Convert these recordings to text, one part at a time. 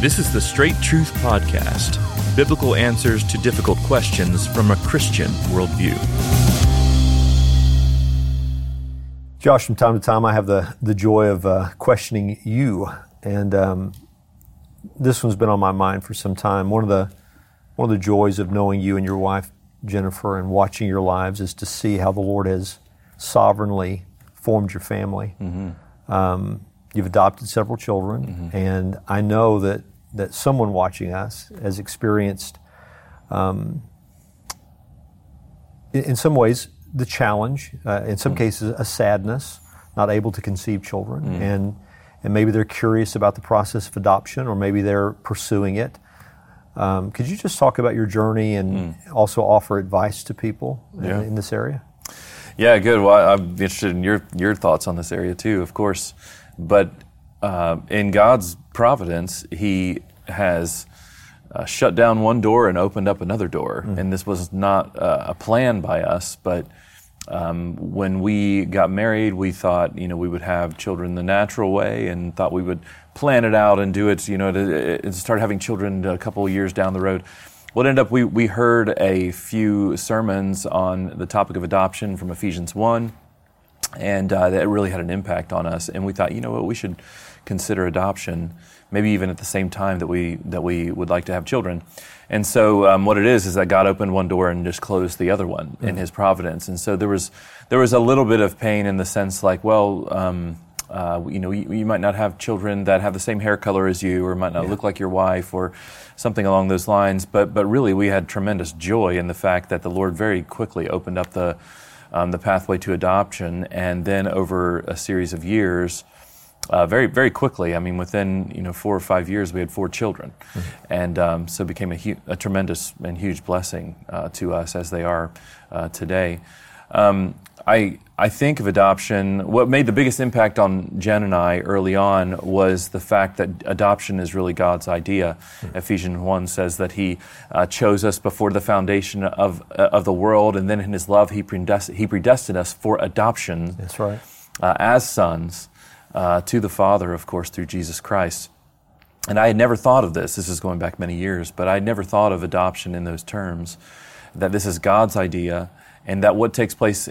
This is the Straight Truth Podcast biblical answers to difficult questions from a Christian worldview. Josh, from time to time, I have the, the joy of uh, questioning you. And um, this one's been on my mind for some time. One of, the, one of the joys of knowing you and your wife, Jennifer, and watching your lives is to see how the Lord has sovereignly formed your family. Mm-hmm. Um, you've adopted several children, mm-hmm. and I know that that someone watching us has experienced, um, in, in, some ways, the challenge, uh, in some mm. cases, a sadness, not able to conceive children, mm. and and maybe they're curious about the process of adoption, or maybe they're pursuing it. Um, could you just talk about your journey and mm. also offer advice to people yeah. in, in, this area? Yeah, good. Well, I'm interested in your your thoughts on this area too, of course. But uh, in God's providence, He has uh, shut down one door and opened up another door. Mm. And this was not uh, a plan by us, but um, when we got married, we thought, you know, we would have children the natural way and thought we would plan it out and do it, you know, to, to start having children a couple of years down the road. What ended up, we, we heard a few sermons on the topic of adoption from Ephesians 1, and uh, that really had an impact on us. And we thought, you know what, we should consider adoption, maybe even at the same time that we that we would like to have children. And so, um, what it is is that God opened one door and just closed the other one mm-hmm. in His providence. And so there was there was a little bit of pain in the sense, like, well. Um, uh, you know, you, you, might not have children that have the same hair color as you, or might not yeah. look like your wife, or something along those lines. But but really, we had tremendous joy in the fact that the Lord very quickly opened up the um, the pathway to adoption, and then over a series of years, uh, very very quickly. I mean, within you know four or five years, we had four children, mm-hmm. and um, so it became a, hu- a, tremendous and huge blessing uh, to us as they are uh, today. Um, I I think of adoption. What made the biggest impact on Jen and I early on was the fact that adoption is really God's idea. Mm-hmm. Ephesians one says that He uh, chose us before the foundation of uh, of the world, and then in His love, He predestined, he predestined us for adoption. That's right. Uh, as sons uh, to the Father, of course, through Jesus Christ. And I had never thought of this. This is going back many years, but I had never thought of adoption in those terms. That this is God's idea, and that what takes place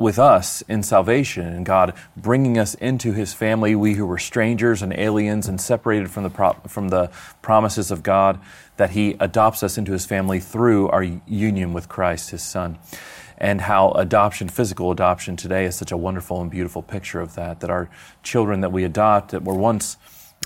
with us in salvation and God bringing us into His family, we who were strangers and aliens and separated from the pro- from the promises of God, that He adopts us into His family through our union with Christ, His Son and how adoption, physical adoption today is such a wonderful and beautiful picture of that. That our children that we adopt that were once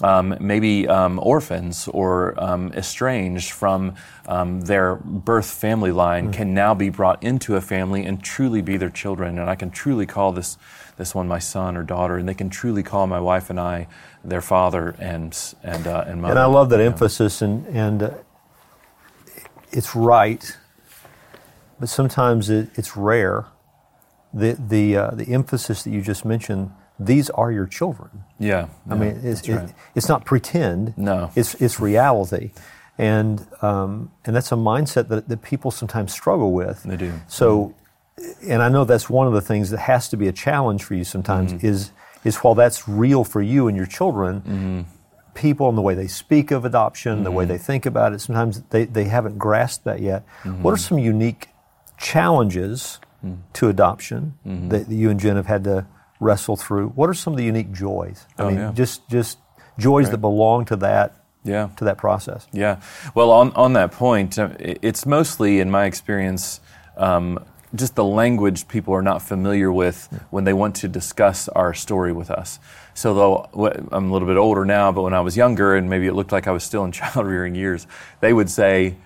um, maybe um, orphans or um, estranged from um, their birth family line mm. can now be brought into a family and truly be their children. And I can truly call this this one my son or daughter, and they can truly call my wife and I their father and and uh, and mother. And I love that emphasis, and and uh, it's right but sometimes it, it's rare. The the uh, the emphasis that you just mentioned, these are your children. Yeah, I mean, it's, right. it, it's not pretend. No, it's it's reality, and um, and that's a mindset that, that people sometimes struggle with. They do. So, and I know that's one of the things that has to be a challenge for you sometimes. Mm-hmm. Is is while that's real for you and your children, mm-hmm people and the way they speak of adoption, mm-hmm. the way mm-hmm. they think about it, sometimes they, they haven't grasped that yet. Mm-hmm. What are some unique challenges mm. to adoption mm-hmm. that you and Jen have had to wrestle through? What are some of the unique joys? I oh, mean, yeah. just just joys right. that belong to that yeah. to that process. Yeah. Well, on on that point, uh, it's mostly, in my experience. Um, just the language people are not familiar with when they want to discuss our story with us. So, though I'm a little bit older now, but when I was younger and maybe it looked like I was still in child rearing years, they would say,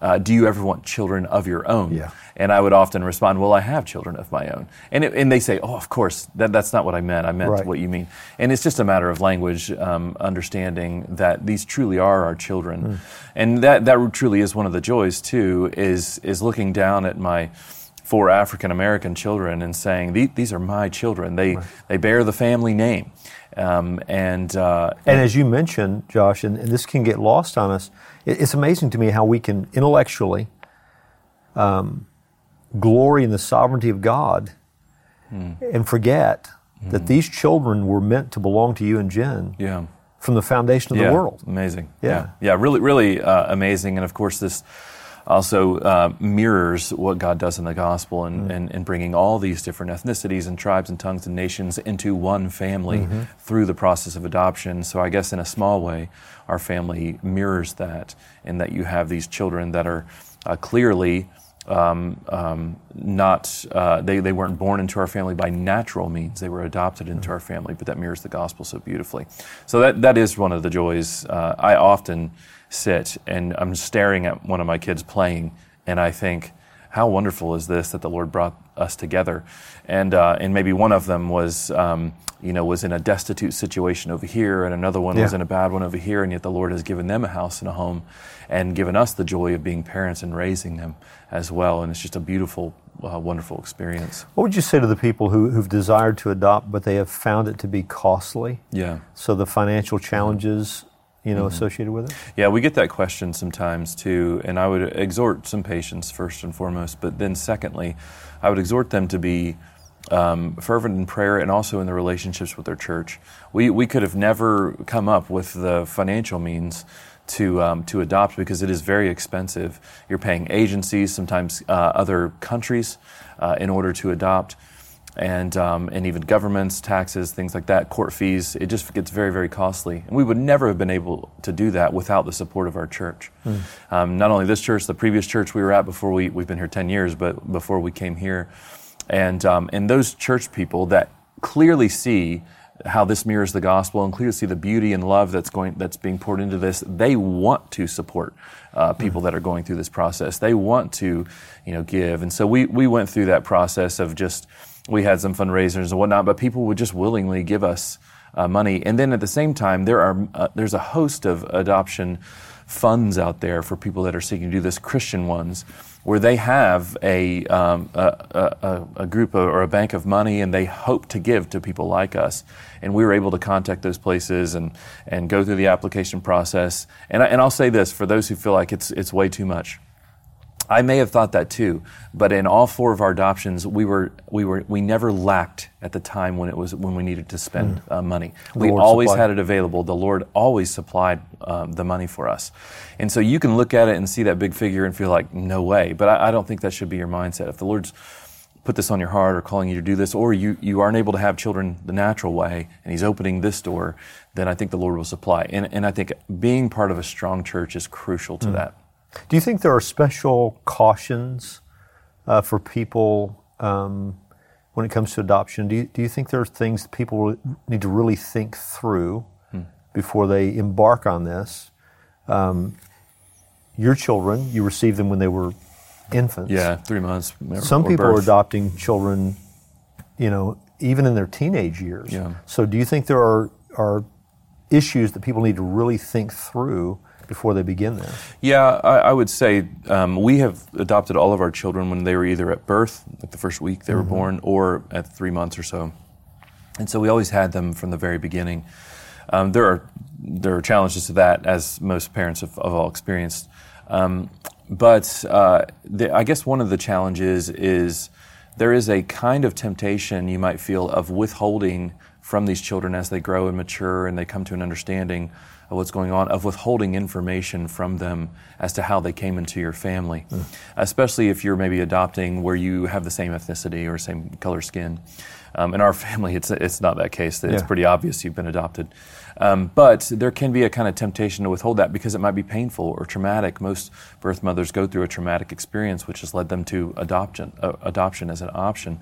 uh, Do you ever want children of your own? Yeah. And I would often respond, Well, I have children of my own. And, it, and they say, Oh, of course, that, that's not what I meant. I meant right. what you mean. And it's just a matter of language, um, understanding that these truly are our children. Mm. And that, that truly is one of the joys, too, is, is looking down at my four African American children and saying, These are my children. They, right. they bear the family name. Um, and, uh, and as you mentioned, Josh, and, and, this can get lost on us, it, it's amazing to me how we can intellectually um, glory in the sovereignty of God mm. and forget mm. that these children were meant to belong to you and Jen yeah. from the foundation of yeah, the world. Amazing. Yeah. yeah, yeah, really, really uh, amazing. And of course, this also uh, mirrors what God does in the gospel and, and, and, bringing all these different ethnicities and tribes and tongues and nations into one family mm-hmm. through the process of adoption. So, I guess in a small way, our family mirrors that, in that you have these children that are uh, clearly um, um, not uh, they, they weren't born into our family by natural means. They were adopted into our family but that mirrors the gospel so beautifully. So that, that is one of the joys uh, i often sit and i'm staring at one of my kids playing and i think how wonderful is this that the lord brought us together and, uh, and maybe one of them was um, you know was in a destitute situation over here and another one yeah. was in a bad one over here and yet the lord has given them a house and a home and given us the joy of being parents and raising them as well. And it's just a beautiful, uh, wonderful experience. What would you say to the people who, who've desired to adopt, but they have found it to be costly? Yeah. So the financial challenges, you know, mm-hmm. associated with it? Yeah, we get that question sometimes too. And I would exhort some patience first and foremost, but then secondly, I would exhort them to be um, fervent in prayer and also in the relationships with their church. We, we could have never come up with the financial means to um, to adopt because it is very expensive. You're paying agencies, sometimes uh, other countries, uh, in order to adopt, and um, and even governments, taxes, things like that, court fees. It just gets very very costly, and we would never have been able to do that without the support of our church. Mm. Um, not only this church, the previous church we were at before we we've been here ten years, but before we came here, and um, and those church people that clearly see how this mirrors the gospel and clearly see the beauty and love that's going that's being poured into this they want to support uh, people that are going through this process. They want to you know give. And so we we went through that process of just we had some fundraisers and whatnot but people would just willingly give us uh, money. And then at the same time there are uh, there's a host of adoption funds out there for people that are seeking to do this christian ones where they have a, um, a, a, a, group or a bank of money and they hope to give to people like us. And we were able to contact those places and, and go through the application process. And, I, and I'll say this for those who feel like it's, it's way too much. I may have thought that too, but in all four of our adoptions, we were we were we never lacked at the time when it was when we needed to spend mm. uh, money. The we Lord always supplied. had it available. The Lord always supplied um, the money for us, and so you can look at it and see that big figure and feel like no way. But I, I don't think that should be your mindset. If the Lord's put this on your heart or calling you to do this, or you, you aren't able to have children the natural way, and He's opening this door, then I think the Lord will supply. And, and I think being part of a strong church is crucial to mm. that. Do you think there are special cautions uh, for people um, when it comes to adoption? Do you, do you think there are things that people need to really think through hmm. before they embark on this? Um, your children, you received them when they were infants. Yeah, three months. Some people birth. are adopting children, you know, even in their teenage years. Yeah. So do you think there are, are issues that people need to really think through before they begin there? Yeah, I, I would say um, we have adopted all of our children when they were either at birth, like the first week they mm-hmm. were born, or at three months or so. And so we always had them from the very beginning. Um, there are there are challenges to that, as most parents have, have all experienced. Um, but uh, the, I guess one of the challenges is there is a kind of temptation you might feel of withholding from these children as they grow and mature and they come to an understanding of what's going on, of withholding information from them as to how they came into your family, mm. especially if you're maybe adopting where you have the same ethnicity or same color skin. Um, in our family, it's, it's not that case. It's yeah. pretty obvious you've been adopted. Um, but there can be a kind of temptation to withhold that because it might be painful or traumatic. Most birth mothers go through a traumatic experience, which has led them to adoption, uh, adoption as an option.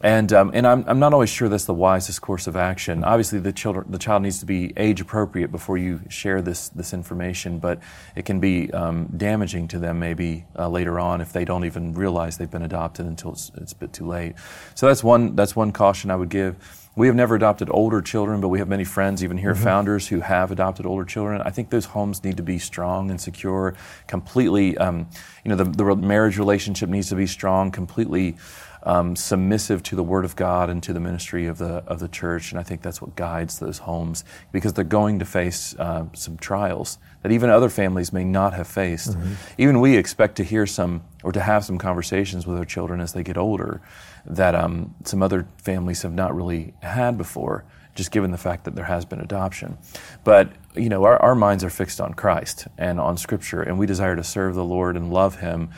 And, um, and I'm, I'm not always sure that's the wisest course of action. Obviously, the, children, the child needs to be age appropriate before you share this, this information, but it can be um, damaging to them maybe uh, later on if they don't even realize they've been adopted until it's, it's a bit too late. So that's one, that's one caution I would give. We have never adopted older children, but we have many friends, even here, mm-hmm. founders who have adopted older children. I think those homes need to be strong and secure, completely, um, you know, the, the marriage relationship needs to be strong, completely um, submissive to the Word of God and to the ministry of the of the church, and I think that's what guides those homes because they're going to face uh, some trials that even other families may not have faced. Mm-hmm. Even we expect to hear some or to have some conversations with our children as they get older that um, some other families have not really had before just given the fact that there has been adoption. But, you know, our, our minds are fixed on Christ and on Scripture, and we desire to serve the Lord and love Him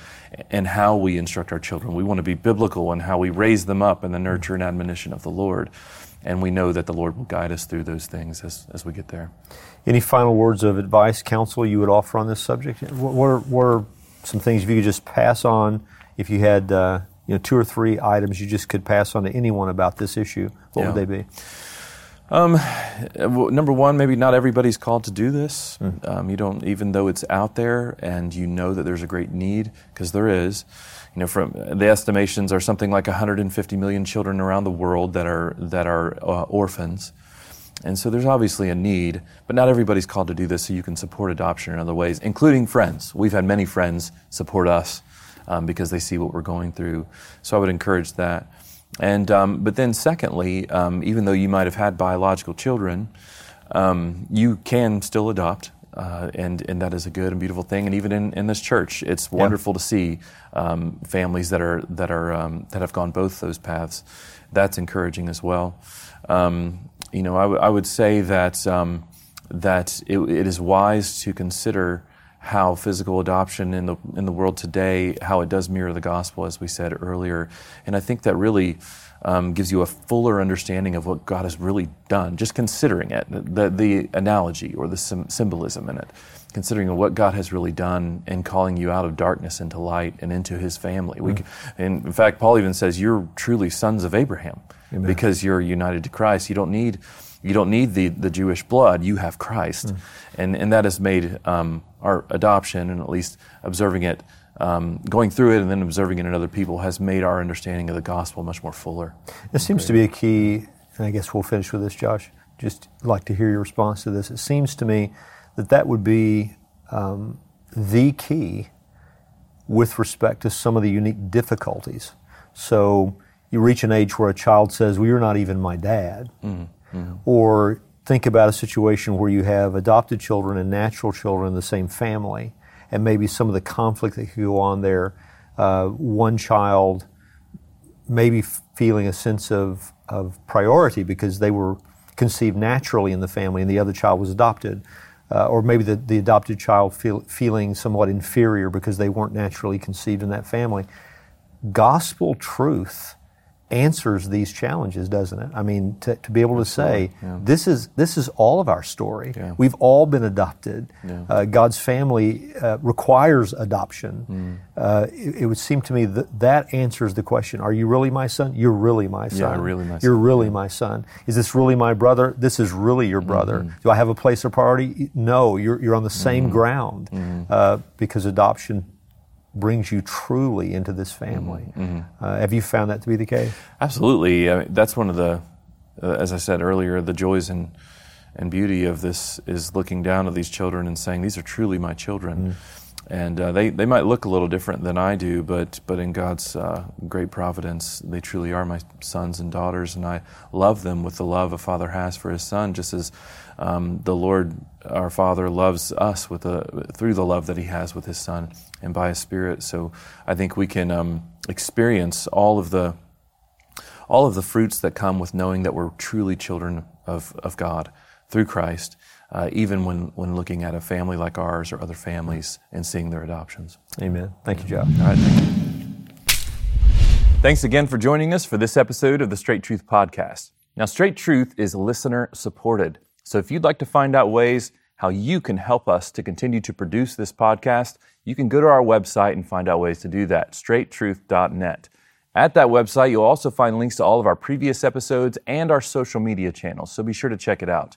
and how we instruct our children. We want to be biblical in how we raise them up in the nurture and admonition of the Lord. And we know that the Lord will guide us through those things as, as we get there. Any final words of advice, counsel you would offer on this subject? What, what, are, what are some things if you could just pass on if you had uh, you know two or three items you just could pass on to anyone about this issue? What Yeah. would they be? Um, well, number one, maybe not everybody's called to do this. Um, you don't, even though it's out there and you know that there's a great need, because there is. You know, from the estimations are something like 150 million children around the world that are that are uh, orphans, and so there's obviously a need. But not everybody's called to do this, so you can support adoption in other ways, including friends. We've had many friends support us um, because they see what we're going through. So I would encourage that. And um, but then secondly, um, even though you might have had biological children, um, you can still adopt. Uh, and, and that is a good and beautiful thing. And even in, in this church, it's wonderful to see um, families that are that are um, that have gone both those paths. That's encouraging as well. Um, you know, I, w- I would say that um, that it, it is wise to consider how physical adoption in the in the world today, how it does mirror the gospel, as we said earlier, and I think that really um, gives you a fuller understanding of what God has really done. Just considering it, the the analogy or the sym- symbolism in it, considering what God has really done in calling you out of darkness into light and into His family. We, c- and in fact, Paul even says you're truly sons of Abraham because you're united to Christ. You don't need you don't need the, the Jewish blood, you have Christ. And, and that has made um, our adoption, and at least observing it, um, going through it and then observing it in other people, has made our understanding of the gospel much more fuller. This seems to be a key, and I guess we'll finish with this, Josh. Just like to hear your response to this. It seems to me that that would be um, the key with respect to some of the unique difficulties. So you reach an age where a child says, Well, you're not even my dad. Or think about a situation where you have adopted children and natural children in the same family, and maybe some of the conflict that could go on there. Uh, one child maybe feeling a sense of, of priority because they were conceived naturally in the family and the other child was adopted. Uh, or maybe the, the adopted child feel, feeling somewhat inferior because they weren't naturally conceived in that family. Gospel truth answers these challenges, doesn't it? I mean, to, to be able to say, this, is, this is all of our story. Yeah. We've all been adopted. Yeah. Uh, God's family uh, requires adoption. Mm. Uh, it, it would seem to me that that answers the question Are you really my son? You're really my son. Yeah, really my You're son. really my son. Is this really my brother? This is really your brother. Mm-hmm. Do I have a place of priority? No, you're, you're on the same ground Mm-hmm. uh, because adoption brings you truly into this family. Mm-hmm. Uh, have you found that to be the case? Absolutely. I mean, that's one of the, uh, as I said earlier, the joys and, and beauty of this is looking down at these children and saying, these are truly my children. And uh, they, they might look a little different than I do, but, but in God's uh, great providence, they truly are my sons and daughters, and I love them with the love a father has for his son, just as um, the Lord, our Father, loves us with the, through the love that he has with his son and by his Spirit. So I think we can um, experience all of the all of the fruits that come with knowing that we're truly children of, of God through Christ, uh, even when, when looking at a family like ours or other families and seeing their adoptions. Amen. Thank you, Josh. All right, thank you. Thanks again for joining us for this episode of the Straight Truth Podcast. Now, Straight Truth is listener supported. So if you'd like to find out ways how you can help us to continue to produce this podcast, you can go to our website and find out ways to do that, straighttruth.net. At that website, you'll also find links to all of our previous episodes and our social media channels, so be sure to check it out.